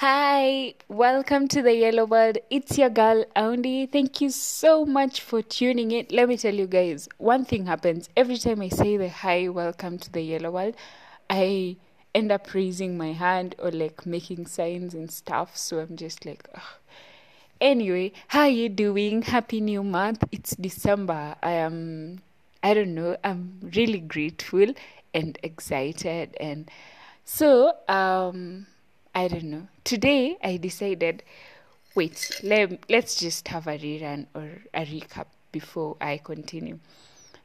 Hi, welcome to the Yellow World. It's your girl Aundi. Thank you so much for tuning in. Let me tell you guys, one thing happens every time I say the hi, welcome to the Yellow World. I end up raising my hand or like making signs and stuff. So I'm just like, Ugh. anyway, how you doing? Happy New Month. It's December. I am, I don't know. I'm really grateful and excited and so um I don't know. Today I decided wait, let, let's just have a rerun or a recap before I continue.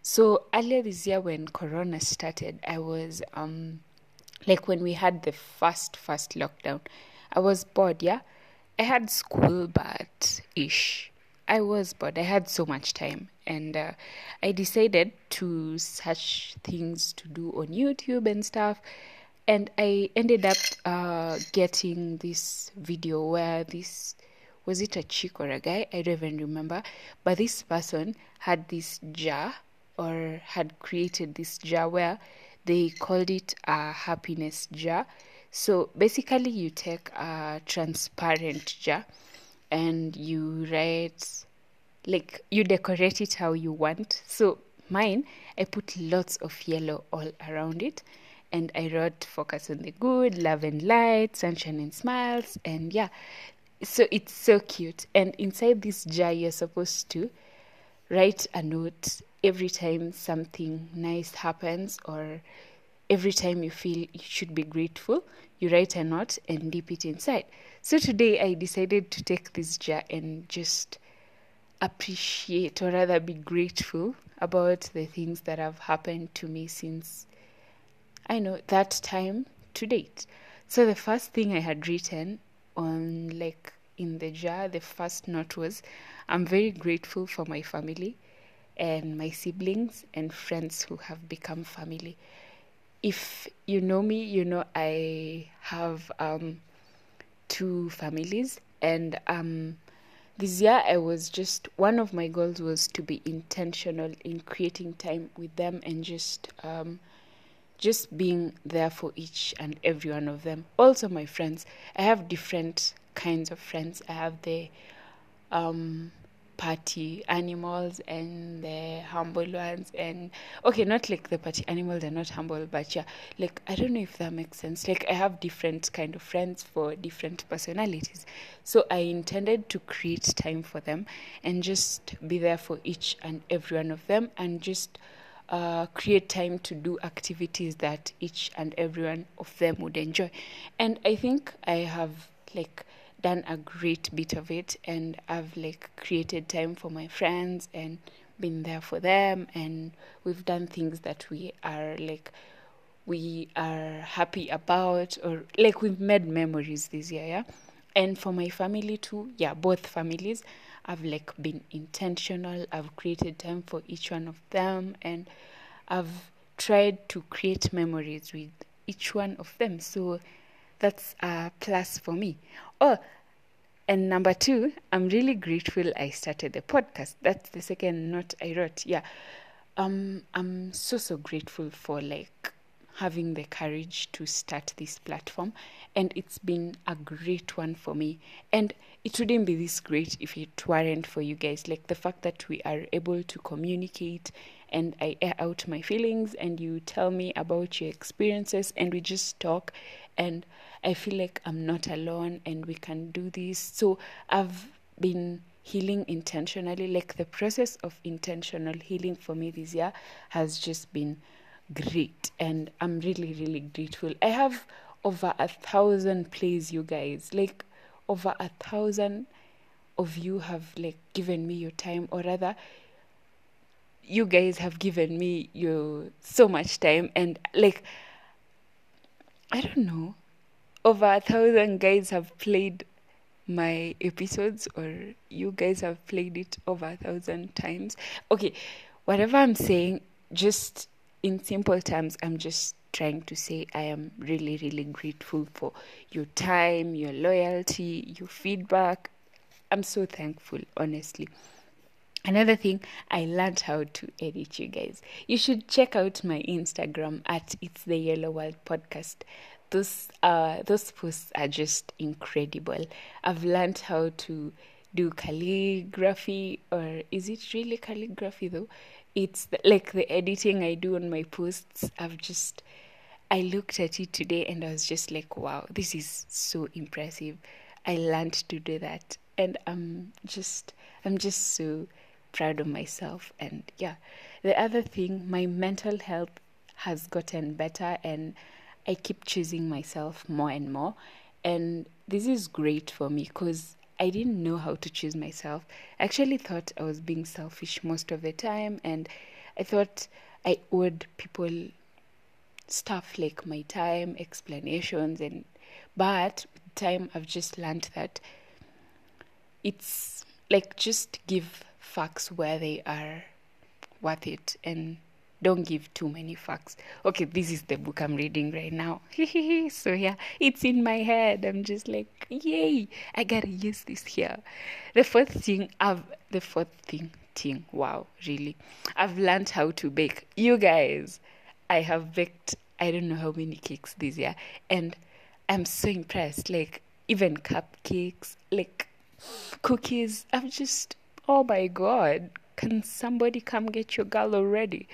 So earlier this year when corona started, I was um like when we had the first first lockdown, I was bored, yeah. I had school but ish. I was bored. I had so much time and uh, I decided to search things to do on YouTube and stuff and I ended up uh, getting this video where this was it a chick or a guy? I don't even remember. But this person had this jar or had created this jar where they called it a happiness jar. So basically, you take a transparent jar and you write, like, you decorate it how you want. So mine, I put lots of yellow all around it and I wrote focus on the good, love and light, sunshine and smiles, and yeah. So it's so cute. And inside this jar, you're supposed to write a note every time something nice happens or every time you feel you should be grateful. You write a note and dip it inside. So today I decided to take this jar and just appreciate or rather be grateful about the things that have happened to me since I know that time to date. So the first thing I had written on like in the jar, the first note was I'm very grateful for my family and my siblings and friends who have become family. If you know me, you know I have um, two families and um, this year I was just one of my goals was to be intentional in creating time with them and just um, just being there for each and every one of them. Also, my friends, I have different kinds of friends. I have the um, party animals and the humble ones, and okay, not like the party animals are not humble, but yeah, like I don't know if that makes sense. Like I have different kind of friends for different personalities, so I intended to create time for them and just be there for each and every one of them, and just uh, create time to do activities that each and every one of them would enjoy. And I think I have like done a great bit of it and I've like created time for my friends and been there for them and we've done things that we are like we are happy about or like we've made memories this year, yeah. And for my family too, yeah, both families I've like been intentional. I've created time for each one of them and I've tried to create memories with each one of them. So that's a plus for me. Oh, and number two, I'm really grateful I started the podcast. That's the second note I wrote. Yeah. Um, I'm so so grateful for like having the courage to start this platform and it's been a great one for me. And it wouldn't be this great if it weren't for you guys. Like the fact that we are able to communicate and I air out my feelings and you tell me about your experiences and we just talk and I feel like I'm not alone and we can do this. So I've been healing intentionally. Like the process of intentional healing for me this year has just been great and i'm really really grateful. I have over a thousand plays you guys. Like over a thousand of you have like given me your time or rather you guys have given me your so much time and like i don't know over a thousand guys have played my episodes or you guys have played it over a thousand times. Okay whatever i'm saying just in simple terms, I'm just trying to say I am really, really grateful for your time, your loyalty, your feedback. I'm so thankful, honestly. Another thing, I learned how to edit you guys. You should check out my Instagram at It's the Yellow World Podcast. those uh those posts are just incredible. I've learned how to do calligraphy, or is it really calligraphy though? It's like the editing I do on my posts. I've just I looked at it today and I was just like, wow, this is so impressive. I learned to do that, and I'm just I'm just so proud of myself. And yeah, the other thing, my mental health has gotten better, and I keep choosing myself more and more. And this is great for me because I didn't know how to choose myself. I actually thought I was being selfish most of the time, and I thought I owed people stuff like my time, explanations, and but with time I've just learned that it's like just give facts where they are worth it and don't give too many facts. Okay, this is the book I'm reading right now. so yeah, it's in my head. I'm just like, yay, I gotta use this here. The fourth thing I've the fourth thing thing, wow, really. I've learned how to bake. You guys, I have baked I don't know how many cakes this year and I'm so impressed. Like even cupcakes, like cookies. I'm just oh my god. Can somebody come get your girl already?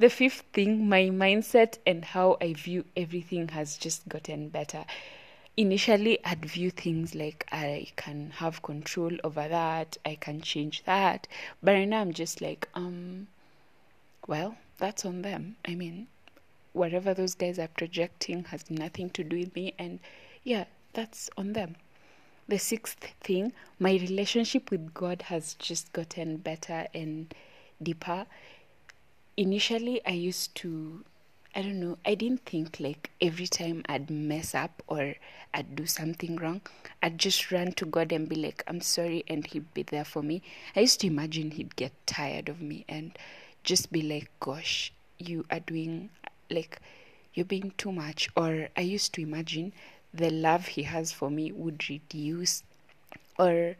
The fifth thing, my mindset and how I view everything has just gotten better. Initially, I'd view things like I can have control over that, I can change that. But right now, I'm just like, um, well, that's on them. I mean, whatever those guys are projecting has nothing to do with me, and yeah, that's on them. The sixth thing, my relationship with God has just gotten better and deeper initially I used to I don't know, I didn't think like every time I'd mess up or I'd do something wrong, I'd just run to God and be like, I'm sorry, and He'd be there for me. I used to imagine He'd get tired of me and just be like, Gosh, you are doing like you're being too much. Or I used to imagine the love He has for me would reduce or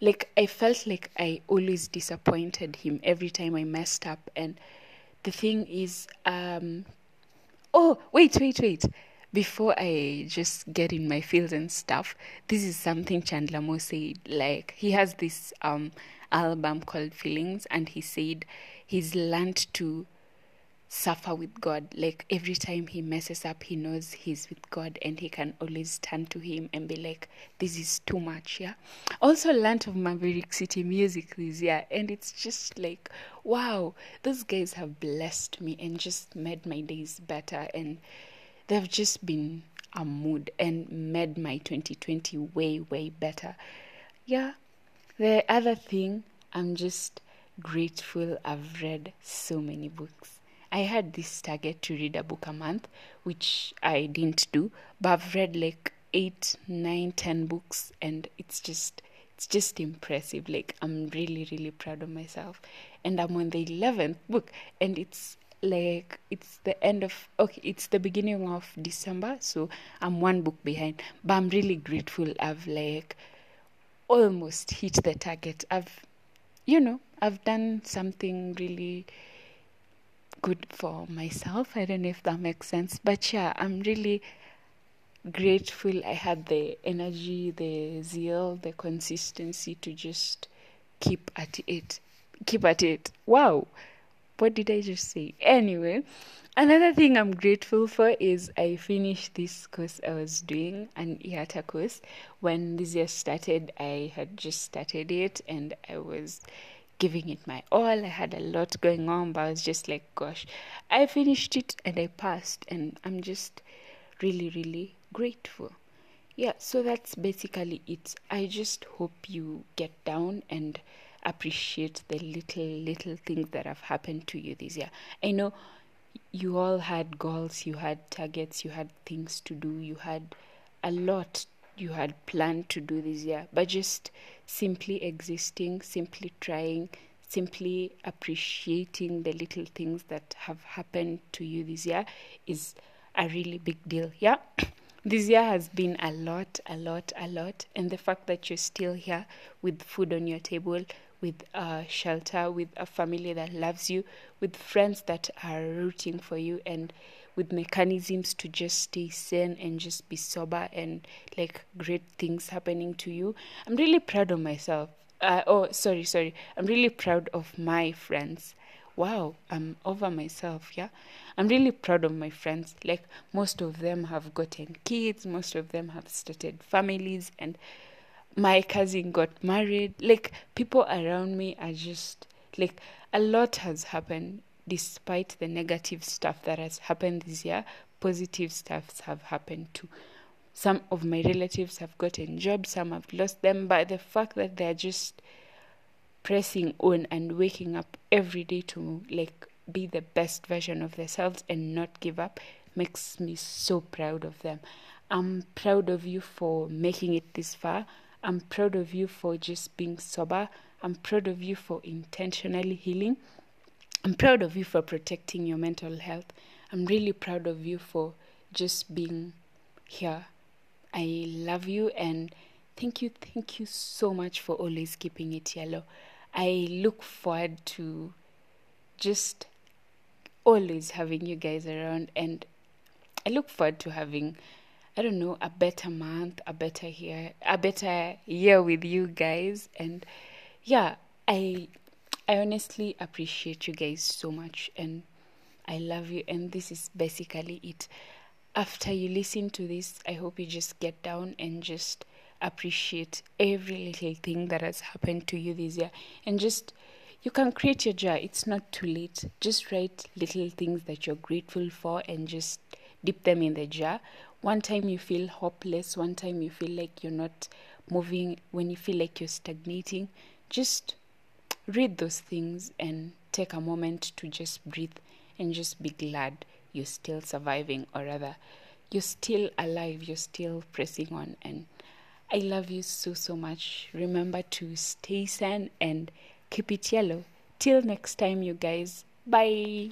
like I felt like I always disappointed him every time I messed up and the thing is um oh wait wait wait before I just get in my field and stuff, this is something Chandler Moore said. Like he has this um album called Feelings and he said he's learned to suffer with God. Like every time he messes up, he knows he's with God and he can always turn to him and be like, This is too much, yeah. Also learned of Maverick City music this year, and it's just like, wow, those guys have blessed me and just made my days better and they've just been a mood and made my 2020 way, way better. Yeah. The other thing, I'm just grateful I've read so many books I had this target to read a book a month, which I didn't do, but I've read like eight, nine, ten books, and it's just it's just impressive. Like I'm really, really proud of myself, and I'm on the eleventh book, and it's like it's the end of okay it's the beginning of december so i'm one book behind. But i'm really grateful i've like almost hit the target. I've you know i've done something really good for myself. I don't know if that makes sense. But yeah, I'm really grateful I had the energy, the zeal, the consistency to just keep at it. Keep at it. Wow. What did I just say? Anyway, another thing I'm grateful for is I finished this course I was doing, an IATA course. When this year started, I had just started it and I was giving it my all. I had a lot going on, but I was just like, gosh, I finished it and I passed, and I'm just really, really grateful. Yeah, so that's basically it. I just hope you get down and appreciate the little, little things that have happened to you this year. I know you all had goals, you had targets, you had things to do, you had a lot you had planned to do this year, but just simply existing, simply trying, simply appreciating the little things that have happened to you this year is a really big deal. Yeah. This year has been a lot, a lot, a lot. And the fact that you're still here with food on your table, with uh, shelter, with a family that loves you, with friends that are rooting for you, and with mechanisms to just stay sane and just be sober and like great things happening to you. I'm really proud of myself. Uh, oh, sorry, sorry. I'm really proud of my friends. Wow, I'm over myself, yeah. I'm really proud of my friends. Like, most of them have gotten kids, most of them have started families, and my cousin got married. Like, people around me are just like a lot has happened despite the negative stuff that has happened this year. Positive stuffs have happened too. Some of my relatives have gotten jobs, some have lost them, but the fact that they're just pressing on and waking up every day to like be the best version of themselves and not give up makes me so proud of them. I'm proud of you for making it this far. I'm proud of you for just being sober. I'm proud of you for intentionally healing. I'm proud of you for protecting your mental health. I'm really proud of you for just being here. I love you and thank you, thank you so much for always keeping it yellow. I look forward to just always having you guys around and I look forward to having I don't know a better month, a better year, a better year with you guys and yeah, I I honestly appreciate you guys so much and I love you and this is basically it. After you listen to this, I hope you just get down and just appreciate every little thing that has happened to you this year and just you can create your jar. It's not too late. Just write little things that you're grateful for and just dip them in the jar. One time you feel hopeless, one time you feel like you're not moving, when you feel like you're stagnating, just read those things and take a moment to just breathe and just be glad you're still surviving, or rather, you're still alive, you're still pressing on. And I love you so, so much. Remember to stay sane and keep it yellow. Till next time, you guys. Bye.